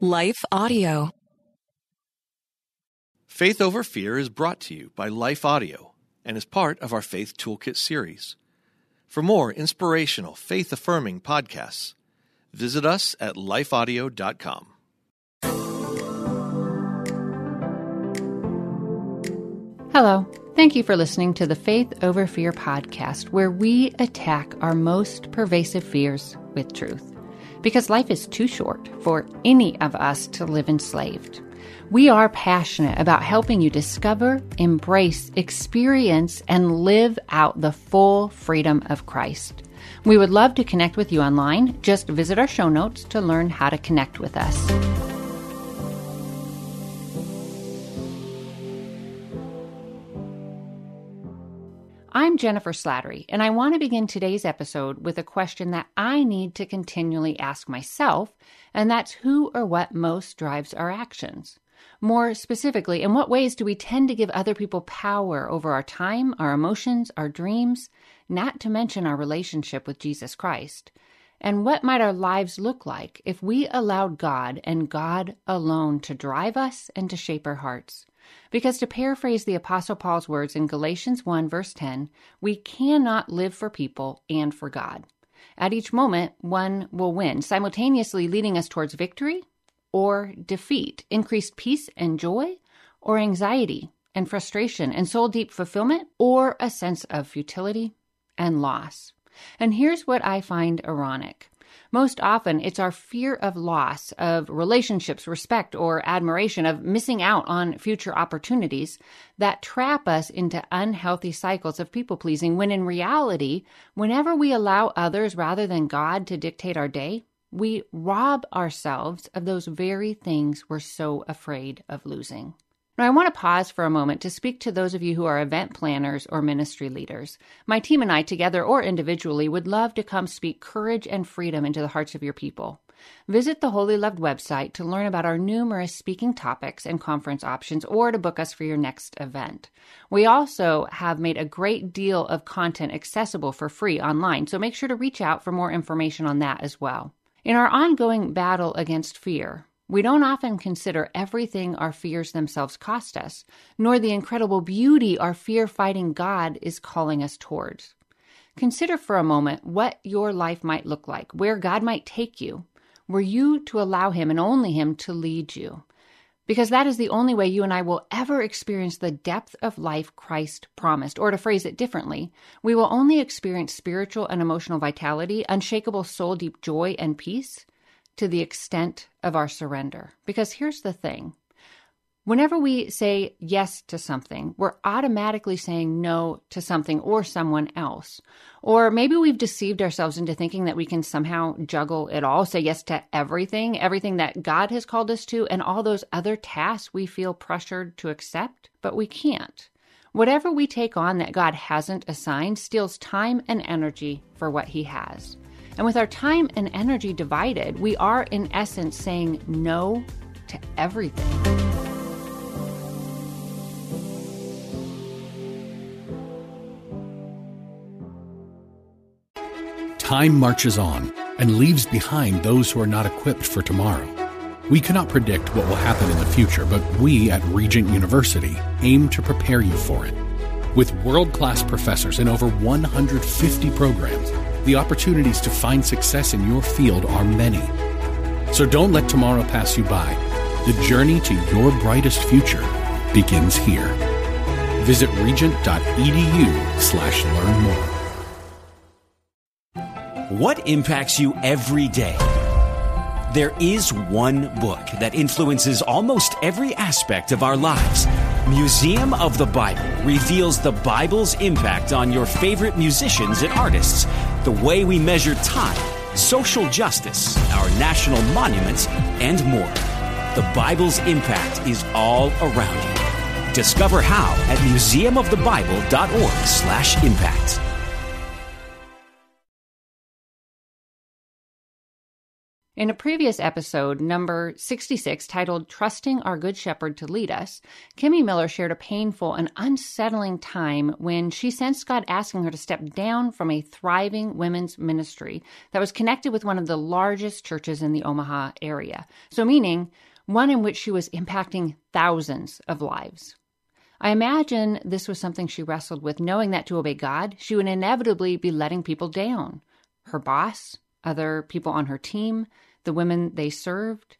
Life Audio. Faith Over Fear is brought to you by Life Audio and is part of our Faith Toolkit series. For more inspirational, faith affirming podcasts, visit us at lifeaudio.com. Hello. Thank you for listening to the Faith Over Fear podcast, where we attack our most pervasive fears with truth. Because life is too short for any of us to live enslaved. We are passionate about helping you discover, embrace, experience, and live out the full freedom of Christ. We would love to connect with you online. Just visit our show notes to learn how to connect with us. I'm Jennifer Slattery, and I want to begin today's episode with a question that I need to continually ask myself, and that's who or what most drives our actions. More specifically, in what ways do we tend to give other people power over our time, our emotions, our dreams, not to mention our relationship with Jesus Christ? And what might our lives look like if we allowed God and God alone to drive us and to shape our hearts? Because to paraphrase the Apostle Paul's words in Galatians 1, verse 10, we cannot live for people and for God. At each moment, one will win, simultaneously leading us towards victory or defeat, increased peace and joy, or anxiety and frustration and soul deep fulfillment, or a sense of futility and loss. And here's what I find ironic most often, it's our fear of loss, of relationships, respect, or admiration, of missing out on future opportunities that trap us into unhealthy cycles of people pleasing. When in reality, whenever we allow others rather than God to dictate our day, we rob ourselves of those very things we're so afraid of losing. Now, I want to pause for a moment to speak to those of you who are event planners or ministry leaders. My team and I, together or individually, would love to come speak courage and freedom into the hearts of your people. Visit the Wholly Loved website to learn about our numerous speaking topics and conference options or to book us for your next event. We also have made a great deal of content accessible for free online, so make sure to reach out for more information on that as well. In our ongoing battle against fear, we don't often consider everything our fears themselves cost us, nor the incredible beauty our fear fighting God is calling us towards. Consider for a moment what your life might look like, where God might take you, were you to allow Him and only Him to lead you. Because that is the only way you and I will ever experience the depth of life Christ promised. Or to phrase it differently, we will only experience spiritual and emotional vitality, unshakable soul deep joy and peace to the extent of our surrender. Because here's the thing whenever we say yes to something, we're automatically saying no to something or someone else. Or maybe we've deceived ourselves into thinking that we can somehow juggle it all, say yes to everything, everything that God has called us to, and all those other tasks we feel pressured to accept, but we can't. Whatever we take on that God hasn't assigned steals time and energy for what He has. And with our time and energy divided, we are in essence saying no to everything. Time marches on and leaves behind those who are not equipped for tomorrow. We cannot predict what will happen in the future, but we at Regent University aim to prepare you for it. With world class professors in over 150 programs, the opportunities to find success in your field are many. So don't let tomorrow pass you by. The journey to your brightest future begins here. Visit regent.edu slash learn more. What impacts you every day? There is one book that influences almost every aspect of our lives. Museum of the Bible reveals the Bible's impact on your favorite musicians and artists the way we measure time, social justice, our national monuments, and more. The Bible's impact is all around you. Discover how at museumofthebible.org/impact. In a previous episode, number 66, titled Trusting Our Good Shepherd to Lead Us, Kimmy Miller shared a painful and unsettling time when she sensed God asking her to step down from a thriving women's ministry that was connected with one of the largest churches in the Omaha area. So, meaning one in which she was impacting thousands of lives. I imagine this was something she wrestled with, knowing that to obey God, she would inevitably be letting people down her boss, other people on her team, the women they served.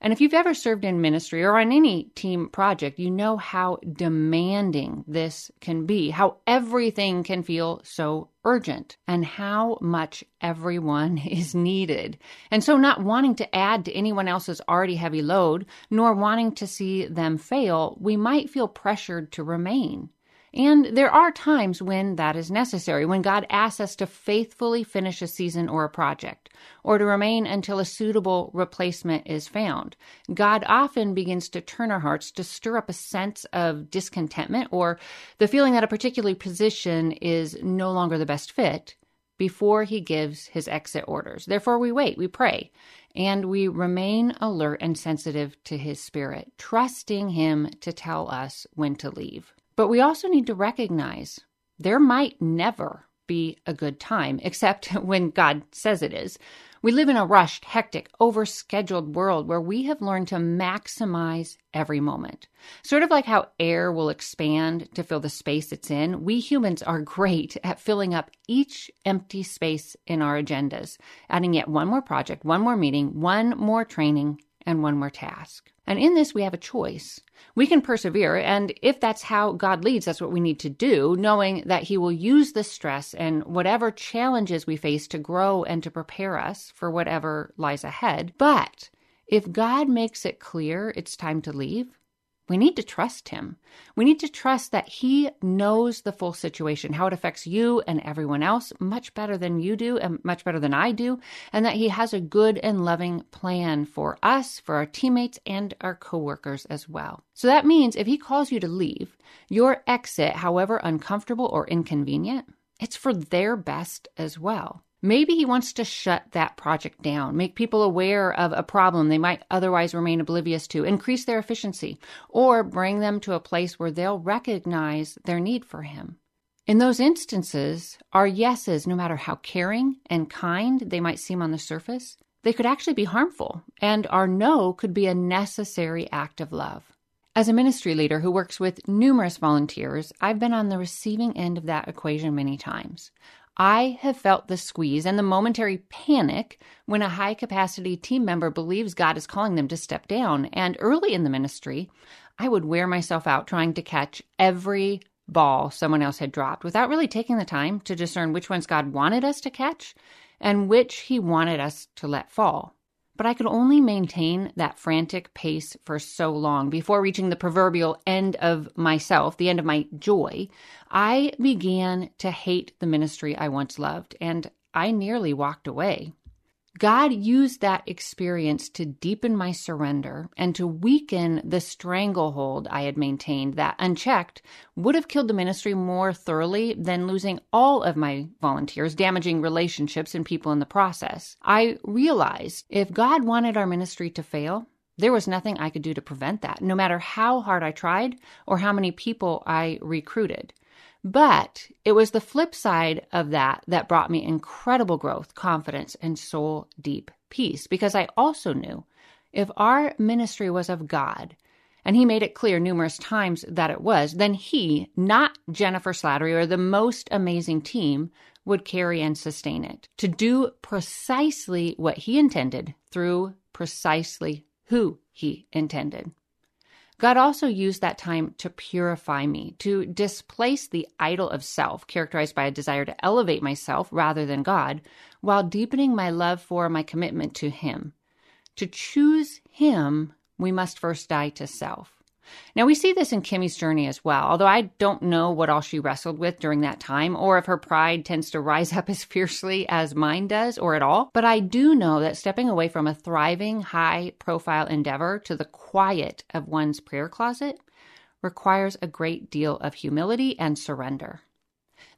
And if you've ever served in ministry or on any team project, you know how demanding this can be, how everything can feel so urgent, and how much everyone is needed. And so, not wanting to add to anyone else's already heavy load, nor wanting to see them fail, we might feel pressured to remain. And there are times when that is necessary, when God asks us to faithfully finish a season or a project, or to remain until a suitable replacement is found. God often begins to turn our hearts to stir up a sense of discontentment or the feeling that a particular position is no longer the best fit before he gives his exit orders. Therefore, we wait, we pray, and we remain alert and sensitive to his spirit, trusting him to tell us when to leave. But we also need to recognize there might never be a good time, except when God says it is. We live in a rushed, hectic, overscheduled world where we have learned to maximize every moment. Sort of like how air will expand to fill the space it's in, we humans are great at filling up each empty space in our agendas, adding yet one more project, one more meeting, one more training, and one more task. And in this, we have a choice. We can persevere, and if that's how God leads, that's what we need to do, knowing that He will use the stress and whatever challenges we face to grow and to prepare us for whatever lies ahead. But if God makes it clear it's time to leave, we need to trust him. We need to trust that he knows the full situation, how it affects you and everyone else much better than you do and much better than I do, and that he has a good and loving plan for us, for our teammates, and our coworkers as well. So that means if he calls you to leave, your exit, however uncomfortable or inconvenient, it's for their best as well. Maybe he wants to shut that project down, make people aware of a problem they might otherwise remain oblivious to, increase their efficiency, or bring them to a place where they'll recognize their need for him. In those instances, our yeses, no matter how caring and kind they might seem on the surface, they could actually be harmful, and our no could be a necessary act of love. As a ministry leader who works with numerous volunteers, I've been on the receiving end of that equation many times. I have felt the squeeze and the momentary panic when a high capacity team member believes God is calling them to step down. And early in the ministry, I would wear myself out trying to catch every ball someone else had dropped without really taking the time to discern which ones God wanted us to catch and which He wanted us to let fall. But I could only maintain that frantic pace for so long before reaching the proverbial end of myself, the end of my joy. I began to hate the ministry I once loved, and I nearly walked away. God used that experience to deepen my surrender and to weaken the stranglehold I had maintained that, unchecked, would have killed the ministry more thoroughly than losing all of my volunteers, damaging relationships and people in the process. I realized if God wanted our ministry to fail, there was nothing I could do to prevent that, no matter how hard I tried or how many people I recruited. But it was the flip side of that that brought me incredible growth, confidence, and soul deep peace because I also knew if our ministry was of God, and he made it clear numerous times that it was, then he, not Jennifer Slattery or the most amazing team, would carry and sustain it to do precisely what he intended through precisely who he intended. God also used that time to purify me, to displace the idol of self, characterized by a desire to elevate myself rather than God, while deepening my love for my commitment to Him. To choose Him, we must first die to self. Now, we see this in Kimmy's journey as well, although I don't know what all she wrestled with during that time, or if her pride tends to rise up as fiercely as mine does, or at all. But I do know that stepping away from a thriving, high profile endeavor to the quiet of one's prayer closet requires a great deal of humility and surrender.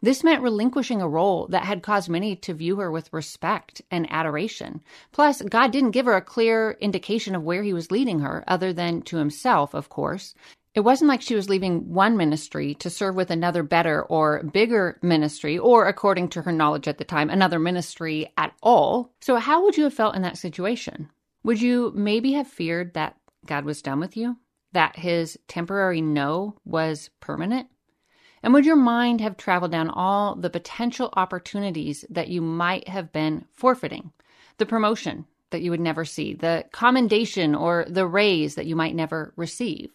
This meant relinquishing a role that had caused many to view her with respect and adoration. Plus, God didn't give her a clear indication of where he was leading her, other than to himself, of course. It wasn't like she was leaving one ministry to serve with another better or bigger ministry, or according to her knowledge at the time, another ministry at all. So, how would you have felt in that situation? Would you maybe have feared that God was done with you? That his temporary no was permanent? And would your mind have traveled down all the potential opportunities that you might have been forfeiting? The promotion that you would never see, the commendation or the raise that you might never receive.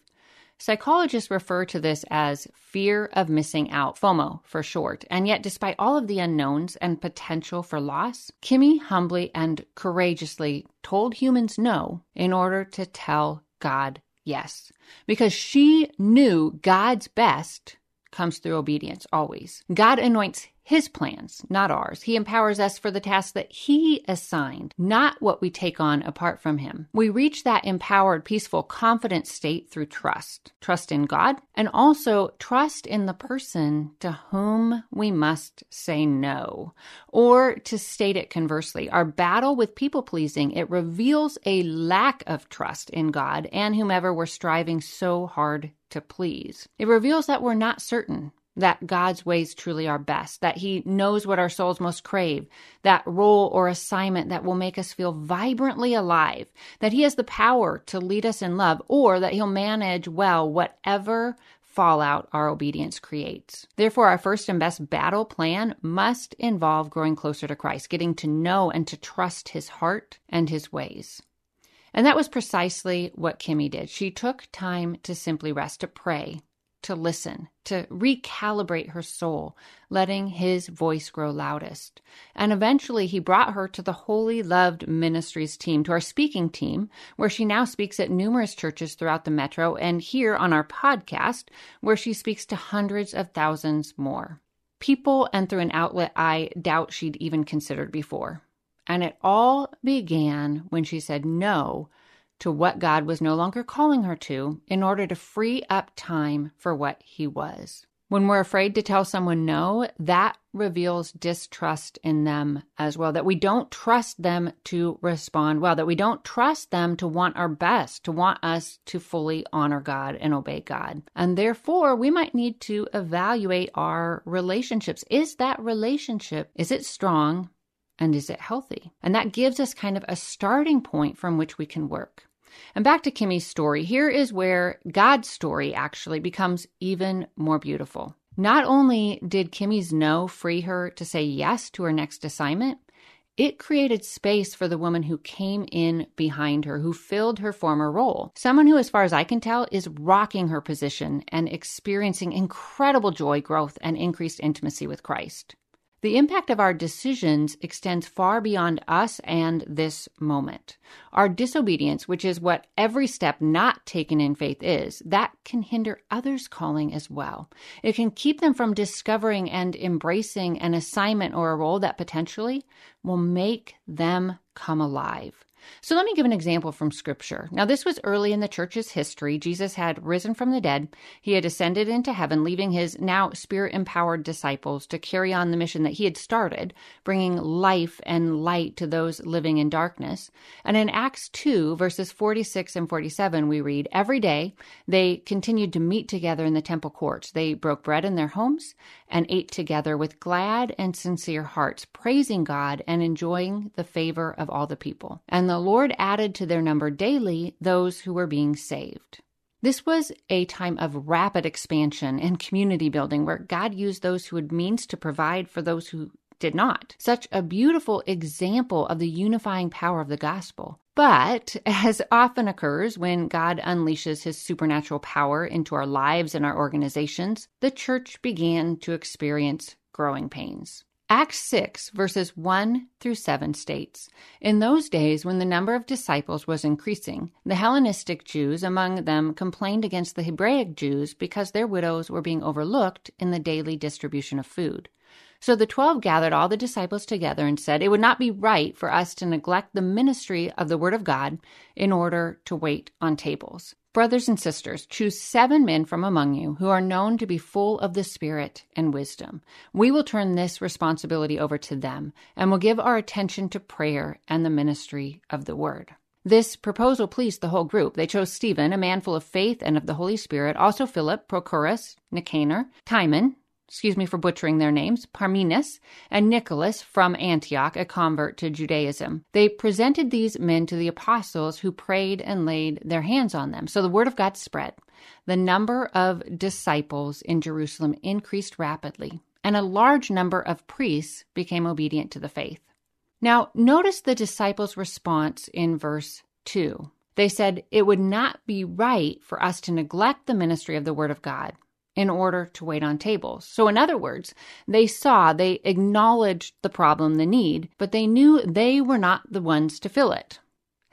Psychologists refer to this as fear of missing out, FOMO for short. And yet, despite all of the unknowns and potential for loss, Kimmy humbly and courageously told humans no in order to tell God yes. Because she knew God's best comes through obedience always. God anoints his plans, not ours. He empowers us for the tasks that He assigned, not what we take on apart from Him. We reach that empowered, peaceful, confident state through trust trust in God and also trust in the person to whom we must say no. Or to state it conversely, our battle with people pleasing, it reveals a lack of trust in God and whomever we're striving so hard to please. It reveals that we're not certain that God's ways truly are best, that He knows what our souls most crave, that role or assignment that will make us feel vibrantly alive, that He has the power to lead us in love, or that He'll manage well whatever fallout our obedience creates. Therefore, our first and best battle plan must involve growing closer to Christ, getting to know and to trust His heart and His ways. And that was precisely what Kimmy did. She took time to simply rest, to pray, to listen, to recalibrate her soul, letting his voice grow loudest. And eventually he brought her to the Wholly Loved Ministries team, to our speaking team, where she now speaks at numerous churches throughout the metro, and here on our podcast, where she speaks to hundreds of thousands more. People and through an outlet I doubt she'd even considered before. And it all began when she said no to what God was no longer calling her to in order to free up time for what He was. When we're afraid to tell someone no, that reveals distrust in them as well. That we don't trust them to respond well, that we don't trust them to want our best, to want us to fully honor God and obey God. And therefore, we might need to evaluate our relationships. Is that relationship, is it strong? And is it healthy? And that gives us kind of a starting point from which we can work. And back to Kimmy's story, here is where God's story actually becomes even more beautiful. Not only did Kimmy's no free her to say yes to her next assignment, it created space for the woman who came in behind her, who filled her former role. Someone who, as far as I can tell, is rocking her position and experiencing incredible joy, growth, and increased intimacy with Christ. The impact of our decisions extends far beyond us and this moment. Our disobedience, which is what every step not taken in faith is, that can hinder others' calling as well. It can keep them from discovering and embracing an assignment or a role that potentially will make them come alive. So let me give an example from scripture. Now, this was early in the church's history. Jesus had risen from the dead. He had ascended into heaven, leaving his now spirit empowered disciples to carry on the mission that he had started, bringing life and light to those living in darkness. And in Acts 2, verses 46 and 47, we read, Every day they continued to meet together in the temple courts. They broke bread in their homes and ate together with glad and sincere hearts, praising God and enjoying the favor of all the people. And the Lord added to their number daily those who were being saved. This was a time of rapid expansion and community building where God used those who had means to provide for those who did not. Such a beautiful example of the unifying power of the gospel. But, as often occurs when God unleashes his supernatural power into our lives and our organizations, the church began to experience growing pains. Acts 6, verses 1 through 7 states In those days, when the number of disciples was increasing, the Hellenistic Jews among them complained against the Hebraic Jews because their widows were being overlooked in the daily distribution of food. So the twelve gathered all the disciples together and said, It would not be right for us to neglect the ministry of the Word of God in order to wait on tables. Brothers and sisters, choose seven men from among you who are known to be full of the Spirit and wisdom. We will turn this responsibility over to them and will give our attention to prayer and the ministry of the word. This proposal pleased the whole group. They chose Stephen, a man full of faith and of the Holy Spirit, also Philip, Prochorus, Nicanor, Timon, excuse me for butchering their names, Parmenas, and Nicholas from Antioch, a convert to Judaism. They presented these men to the apostles who prayed and laid their hands on them. So the word of God spread. The number of disciples in Jerusalem increased rapidly, and a large number of priests became obedient to the faith. Now, notice the disciples' response in verse 2. They said, It would not be right for us to neglect the ministry of the Word of God in order to wait on tables. So, in other words, they saw, they acknowledged the problem, the need, but they knew they were not the ones to fill it.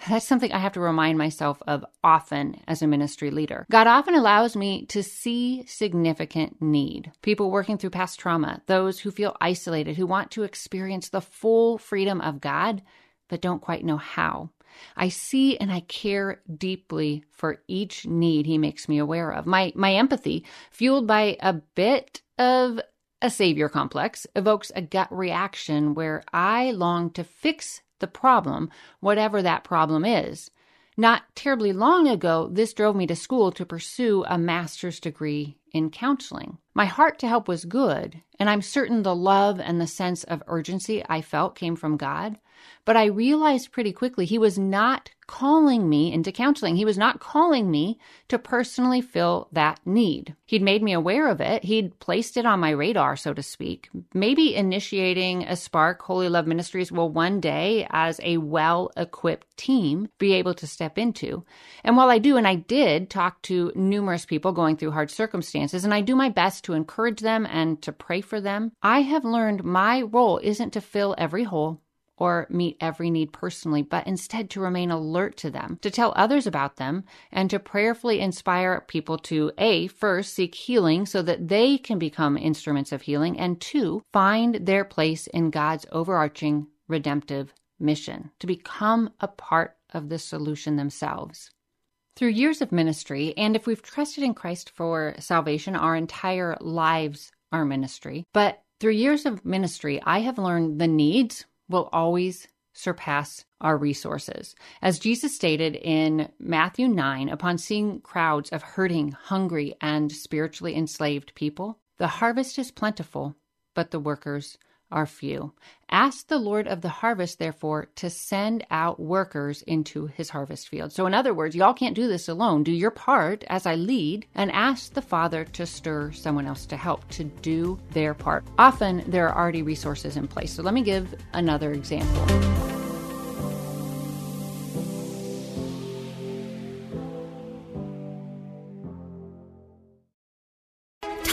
That's something I have to remind myself of often as a ministry leader. God often allows me to see significant need. People working through past trauma, those who feel isolated, who want to experience the full freedom of God, but don't quite know how. I see and I care deeply for each need he makes me aware of. My my empathy, fueled by a bit of a savior complex, evokes a gut reaction where I long to fix the problem, whatever that problem is. Not terribly long ago, this drove me to school to pursue a master's degree in counseling. My heart to help was good, and I'm certain the love and the sense of urgency I felt came from God. But I realized pretty quickly he was not calling me into counseling. He was not calling me to personally fill that need. He'd made me aware of it. He'd placed it on my radar, so to speak. Maybe initiating a Spark Wholly Loved Ministries will one day, as a well equipped team, be able to step into. And while I do, and I did talk to numerous people going through hard circumstances, and I do my best to encourage them and to pray for them, I have learned my role isn't to fill every hole or meet every need personally, but instead to remain alert to them, to tell others about them, and to prayerfully inspire people to A, first seek healing so that they can become instruments of healing, and two, find their place in God's overarching redemptive mission, to become a part of the solution themselves. Through years of ministry, and if we've trusted in Christ for salvation, our entire lives are ministry. But through years of ministry, I have learned the needs will always surpass our resources. As Jesus stated in Matthew 9, upon seeing crowds of hurting, hungry, and spiritually enslaved people, the harvest is plentiful, but the workers are few. Ask the Lord of the harvest, therefore, to send out workers into his harvest field. So, in other words, y'all can't do this alone. Do your part as I lead and ask the Father to stir someone else to help to do their part. Often there are already resources in place. So, let me give another example.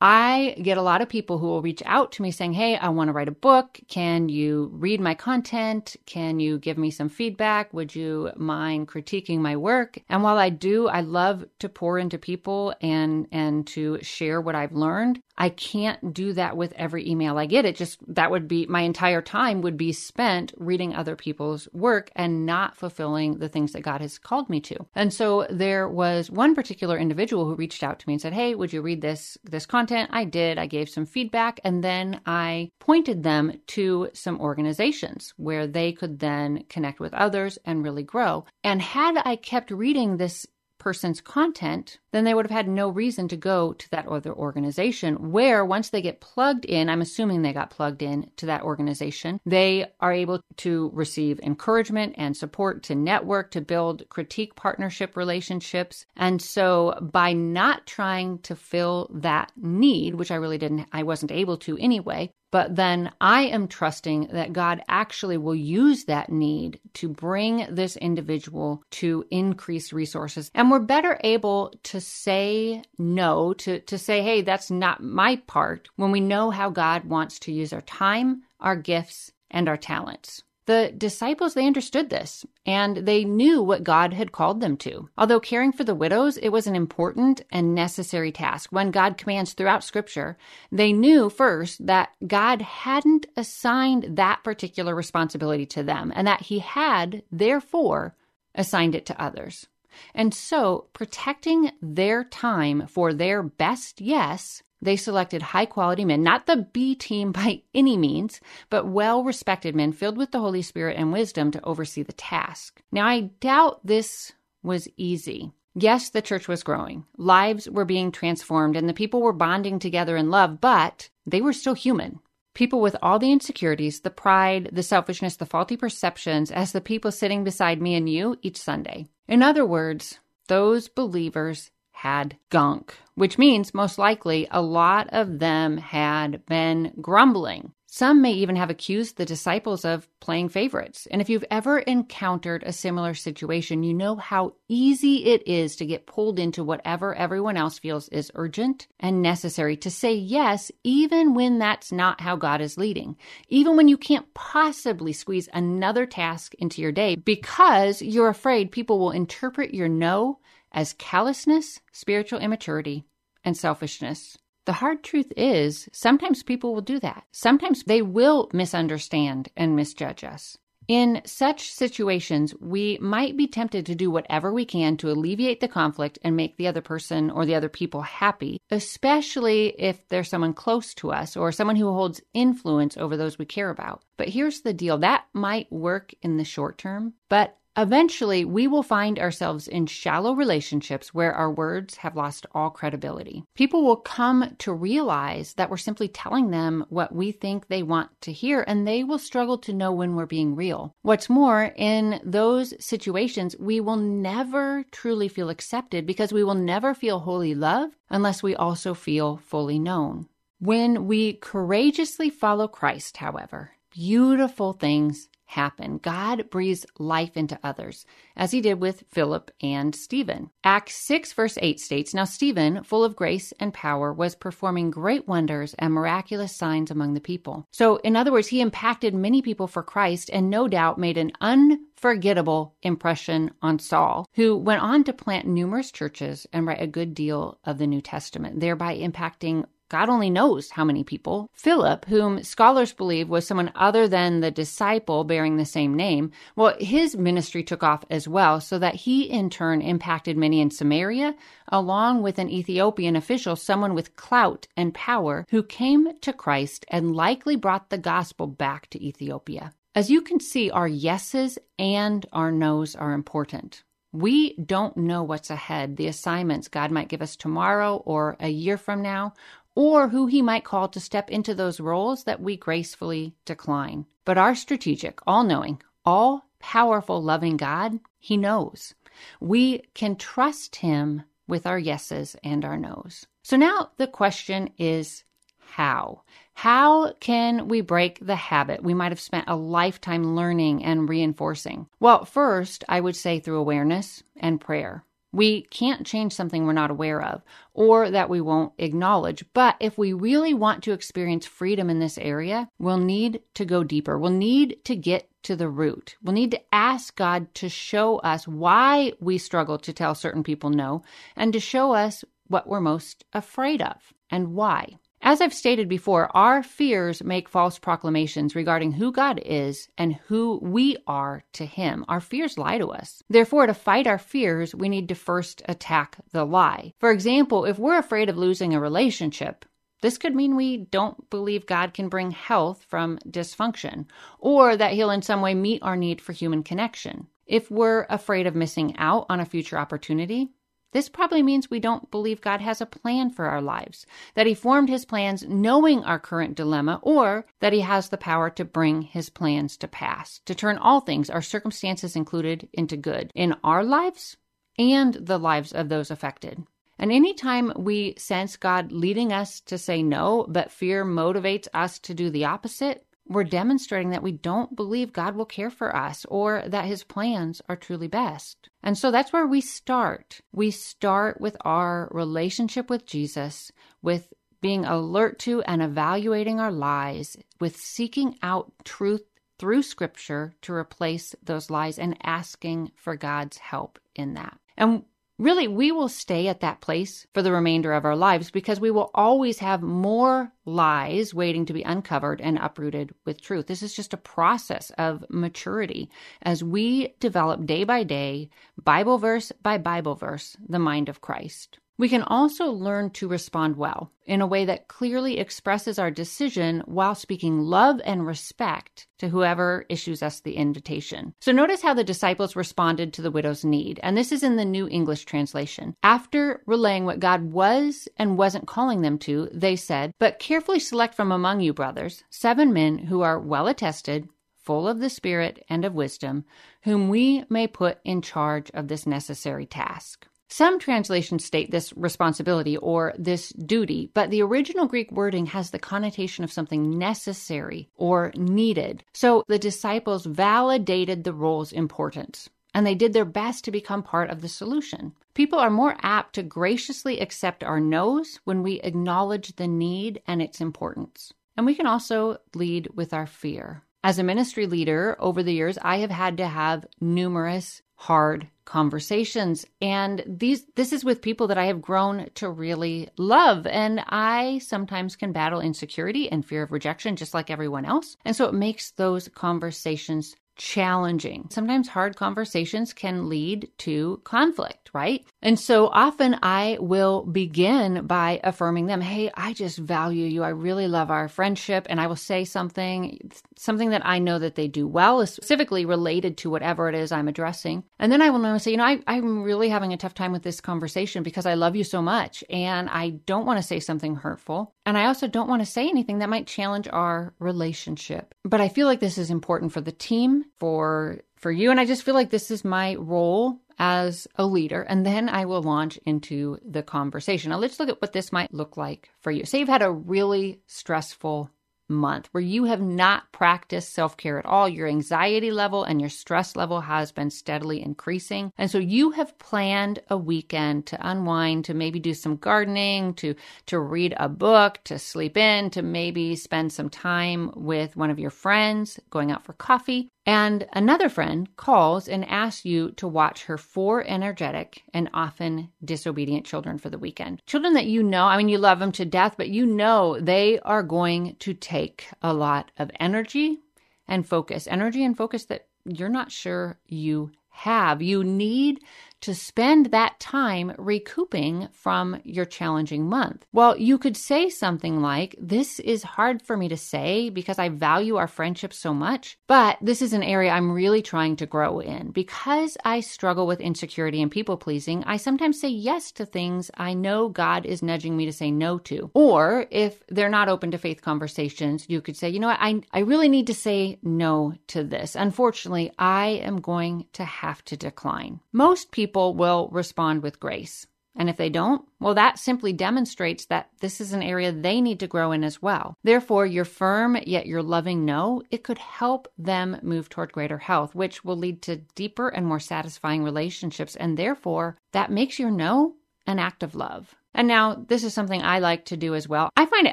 I get a lot of people who will reach out to me saying, Hey, I want to write a book. Can you read my content? Can you give me some feedback? Would you mind critiquing my work? And while I do, I love to pour into people and, and to share what I've learned. I can't do that with every email I get. It just, that would be, my entire time would be spent reading other people's work and not fulfilling the things that God has called me to. And so there was one particular individual who reached out to me and said, Hey, would you read this, this content? I did. I gave some feedback and then I pointed them to some organizations where they could then connect with others and really grow. And had I kept reading this person's content, then they would have had no reason to go to that other organization. Where once they get plugged in, I'm assuming they got plugged in to that organization, they are able to receive encouragement and support to network, to build critique partnership relationships. And so by not trying to fill that need, which I really didn't, I wasn't able to anyway, but then I am trusting that God actually will use that need to bring this individual to increased resources. And we're better able to say no, to, to say, hey, that's not my part, when we know how God wants to use our time, our gifts, and our talents. The disciples, they understood this and they knew what God had called them to. Although caring for the widows, it was an important and necessary task. When God commands throughout scripture, they knew first that God hadn't assigned that particular responsibility to them and that he had, therefore, assigned it to others. And so protecting their time for their best yes they selected high quality men, not the B team by any means, but well respected men filled with the Holy Spirit and wisdom to oversee the task. Now, I doubt this was easy. Yes, the church was growing, lives were being transformed, and the people were bonding together in love, but they were still human. People with all the insecurities, the pride, the selfishness, the faulty perceptions, as the people sitting beside me and you each Sunday. In other words, those believers had gunk, which means most likely a lot of them had been grumbling. Some may even have accused the disciples of playing favorites. And if you've ever encountered a similar situation, you know how easy it is to get pulled into whatever everyone else feels is urgent and necessary to say yes, even when that's not how God is leading. Even when you can't possibly squeeze another task into your day because you're afraid people will interpret your no as callousness, spiritual immaturity, and selfishness. The hard truth is, sometimes people will do that. Sometimes they will misunderstand and misjudge us. In such situations, we might be tempted to do whatever we can to alleviate the conflict and make the other person or the other people happy, especially if there's someone close to us or someone who holds influence over those we care about. But here's the deal that might work in the short term, but Eventually, we will find ourselves in shallow relationships where our words have lost all credibility. People will come to realize that we're simply telling them what we think they want to hear, and they will struggle to know when we're being real. What's more, in those situations, we will never truly feel accepted because we will never feel wholly loved unless we also feel fully known. When we courageously follow Christ, however, beautiful things happen. God breathes life into others, as he did with Philip and Stephen. Acts 6, verse 8 states Now Stephen, full of grace and power, was performing great wonders and miraculous signs among the people. So, in other words, he impacted many people for Christ and no doubt made an unforgettable impression on Saul, who went on to plant numerous churches and write a good deal of the New Testament, thereby impacting God only knows how many people. Philip, whom scholars believe was someone other than the disciple bearing the same name, well, his ministry took off as well, so that he in turn impacted many in Samaria, along with an Ethiopian official, someone with clout and power, who came to Christ and likely brought the gospel back to Ethiopia. As you can see, our yeses and our nos are important. We don't know what's ahead, the assignments God might give us tomorrow or a year from now, or who he might call to step into those roles that we gracefully decline. But our strategic, all knowing, all powerful, loving God, he knows. We can trust him with our yeses and our nos. So now the question is how? How can we break the habit we might have spent a lifetime learning and reinforcing? Well, first, I would say through awareness and prayer. We can't change something we're not aware of or that we won't acknowledge. But if we really want to experience freedom in this area, we'll need to go deeper. We'll need to get to the root. We'll need to ask God to show us why we struggle to tell certain people no and to show us what we're most afraid of and why. As I've stated before, our fears make false proclamations regarding who God is and who we are to Him. Our fears lie to us. Therefore, to fight our fears, we need to first attack the lie. For example, if we're afraid of losing a relationship, this could mean we don't believe God can bring health from dysfunction, or that He'll in some way meet our need for human connection. If we're afraid of missing out on a future opportunity, this probably means we don't believe God has a plan for our lives, that He formed His plans knowing our current dilemma, or that He has the power to bring His plans to pass, to turn all things, our circumstances included, into good in our lives and the lives of those affected. And anytime we sense God leading us to say no, but fear motivates us to do the opposite, we're demonstrating that we don't believe God will care for us or that his plans are truly best. And so that's where we start. We start with our relationship with Jesus, with being alert to and evaluating our lies, with seeking out truth through scripture to replace those lies and asking for God's help in that. And really, we will stay at that place for the remainder of our lives because we will always have more lies waiting to be uncovered and uprooted with truth. This is just a process of maturity as we develop day by day, Bible verse by Bible verse, the mind of Christ. We can also learn to respond well in a way that clearly expresses our decision while speaking love and respect to whoever issues us the invitation. So notice how the disciples responded to the widow's need. And this is in the New English translation. After relaying what God was and wasn't calling them to, they said, But carefully select from among you, brothers, seven men who are well attested, full of the Spirit and of wisdom, whom we may put in charge of this necessary task. Some translations state this responsibility or this duty, but the original Greek wording has the connotation of something necessary or needed. So the disciples validated the role's importance and they did their best to become part of the solution. People are more apt to graciously accept our no's when we acknowledge the need and its importance. And we can also lead with our fear. As a ministry leader over the years, I have had to have numerous hard conversations. And these this is with people that I have grown to really love. And I sometimes can battle insecurity and fear of rejection just like everyone else. And so it makes those conversations challenging. Sometimes hard conversations can lead to conflict, right? And so often I will begin by affirming them, Hey, I just value you. I really love our friendship. And I will say something, something that I know that they do well, is specifically related to whatever it is I'm addressing. And then I will say, you know, I, I'm really having a tough time with this conversation because I love you so much. And I don't want to say something hurtful. And I also don't want to say anything that might challenge our relationship. But I feel like this is important for the team, for for you and I just feel like this is my role as a leader and then I will launch into the conversation. Now let's look at what this might look like for you. Say you've had a really stressful month where you have not practiced self care at all. Your anxiety level and your stress level has been steadily increasing. And so you have planned a weekend to unwind, to maybe do some gardening, to, to read a book, to sleep in, to maybe spend some time with one of your friends, going out for coffee. And another friend calls and asks you to watch her four energetic and often disobedient children for the weekend. Children that you know, I mean, you love them to death, but you know they are going to take a lot of energy and focus, energy and focus that you're not sure you have. You need to spend that time recouping from your challenging month. Well, you could say something like, This is hard for me to say because I value our friendship so much, but this is an area I'm really trying to grow in. Because I struggle with insecurity and people pleasing, I sometimes say yes to things I know God is nudging me to say no to. Or if they're not open to faith conversations, you could say, You know what? I, I really need to say no to this. Unfortunately, I am going to have to decline. Most people people will respond with grace. And if they don't, well, that simply demonstrates that this is an area they need to grow in as well. Therefore, your firm yet your loving no, it could help them move toward greater health, which will lead to deeper and more satisfying relationships. And therefore, that makes your no an act of love. And now, this is something I like to do as well. I find it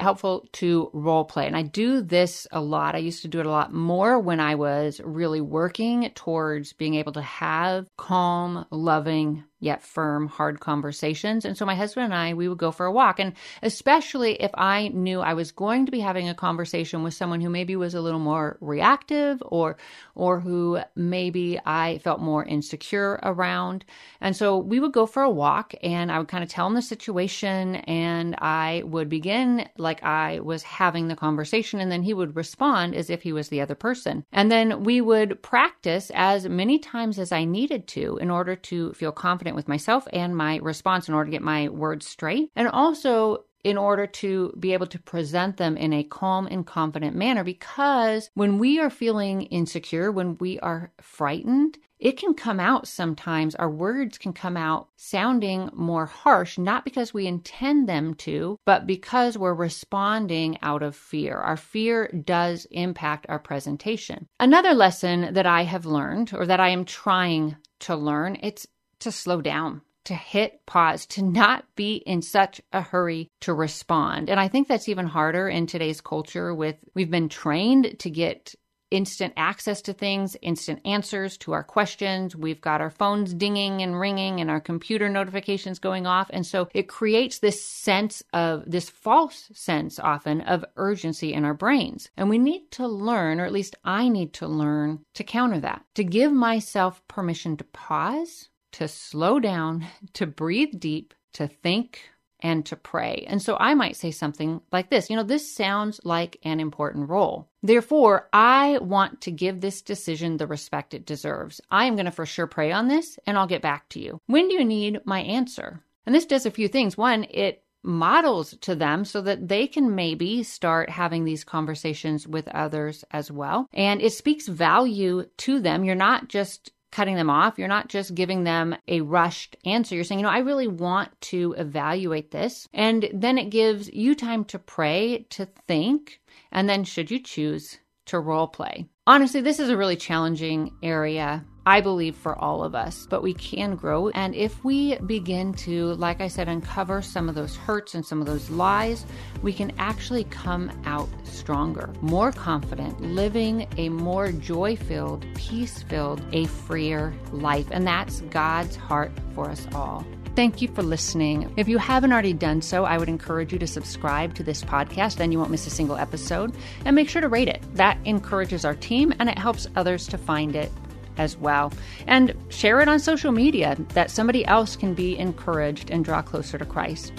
helpful to role play, and I do this a lot. I used to do it a lot more when I was really working towards being able to have calm, loving yet firm, hard conversations. And so my husband and I, we would go for a walk. And especially if I knew I was going to be having a conversation with someone who maybe was a little more reactive or, or who maybe I felt more insecure around. And so we would go for a walk and I would kind of tell him the situation and I would begin like I was having the conversation and then he would respond as if he was the other person. And then we would practice as many times as I needed to in order to feel with myself and my response in order to get my words straight. And also in order to be able to present them in a calm and confident manner. Because when we are feeling insecure, when we are frightened, it can come out sometimes, our words can come out sounding more harsh, not because we intend them to, but because we're responding out of fear. Our fear does impact our presentation. Another lesson that I have learned, or that I am trying to learn, it's to slow down to hit pause, to not be in such a hurry to respond. And I think that's even harder in today's culture with we've been trained to get instant access to things, instant answers to our questions. We've got our phones dinging and ringing and our computer notifications going off. And so it creates this sense of this false sense often of urgency in our brains. And we need to learn, or at least I need to learn to counter that, to give myself permission to pause to slow down, to breathe deep, to think, and to pray. And so I might say something like this You know, this sounds like an important role. Therefore, I want to give this decision the respect it deserves. I am going to for sure pray on this and I'll get back to you. When do you need my answer? And this does a few things. One, it models to them so that they can maybe start having these conversations with others as well. And it speaks value to them. You're not just cutting them off. You're not just giving them a rushed answer. You're saying, you know, I really want to evaluate this. And then it gives you time to pray, to think, and then should you choose to role play. Honestly, this is a really challenging area I believe, for all of us, but we can grow. And if we begin to, like I said, uncover some of those hurts and some of those lies, we can actually come out stronger, more confident, living a more joy filled, peace filled, a freer life. And that's God's heart for us all. Thank you for listening. If you haven't already done so, I would encourage you to subscribe to this podcast, then you won't miss a single episode. And make sure to rate it. That encourages our team and it helps others to find it as well. And share it on social media that somebody else can be encouraged and draw closer to Christ.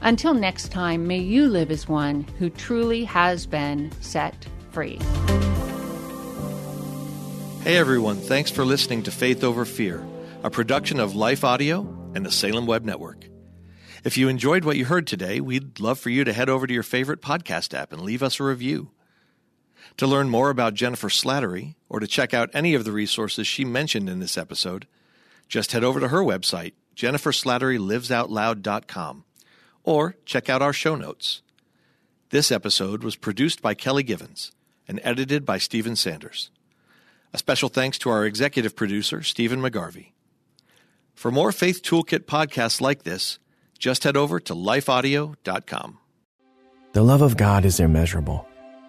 Until next time, may you live as one who truly has been set free. Hey everyone, thanks for listening to Faith Over Fear, a production of Life Audio and the Salem Web Network. If you enjoyed what you heard today, we'd love for you to head over to your favorite podcast app and leave us a review. To learn more about Jennifer Slattery or to check out any of the resources she mentioned in this episode, just head over to her website, jenniferslatterylivesoutloud.com, or check out our show notes. This episode was produced by Kelly Givens and edited by Stephen Sanders. A special thanks to our executive producer, Stephen McGarvey. For more Faith Toolkit podcasts like this, just head over to lifeaudio.com. The love of God is immeasurable,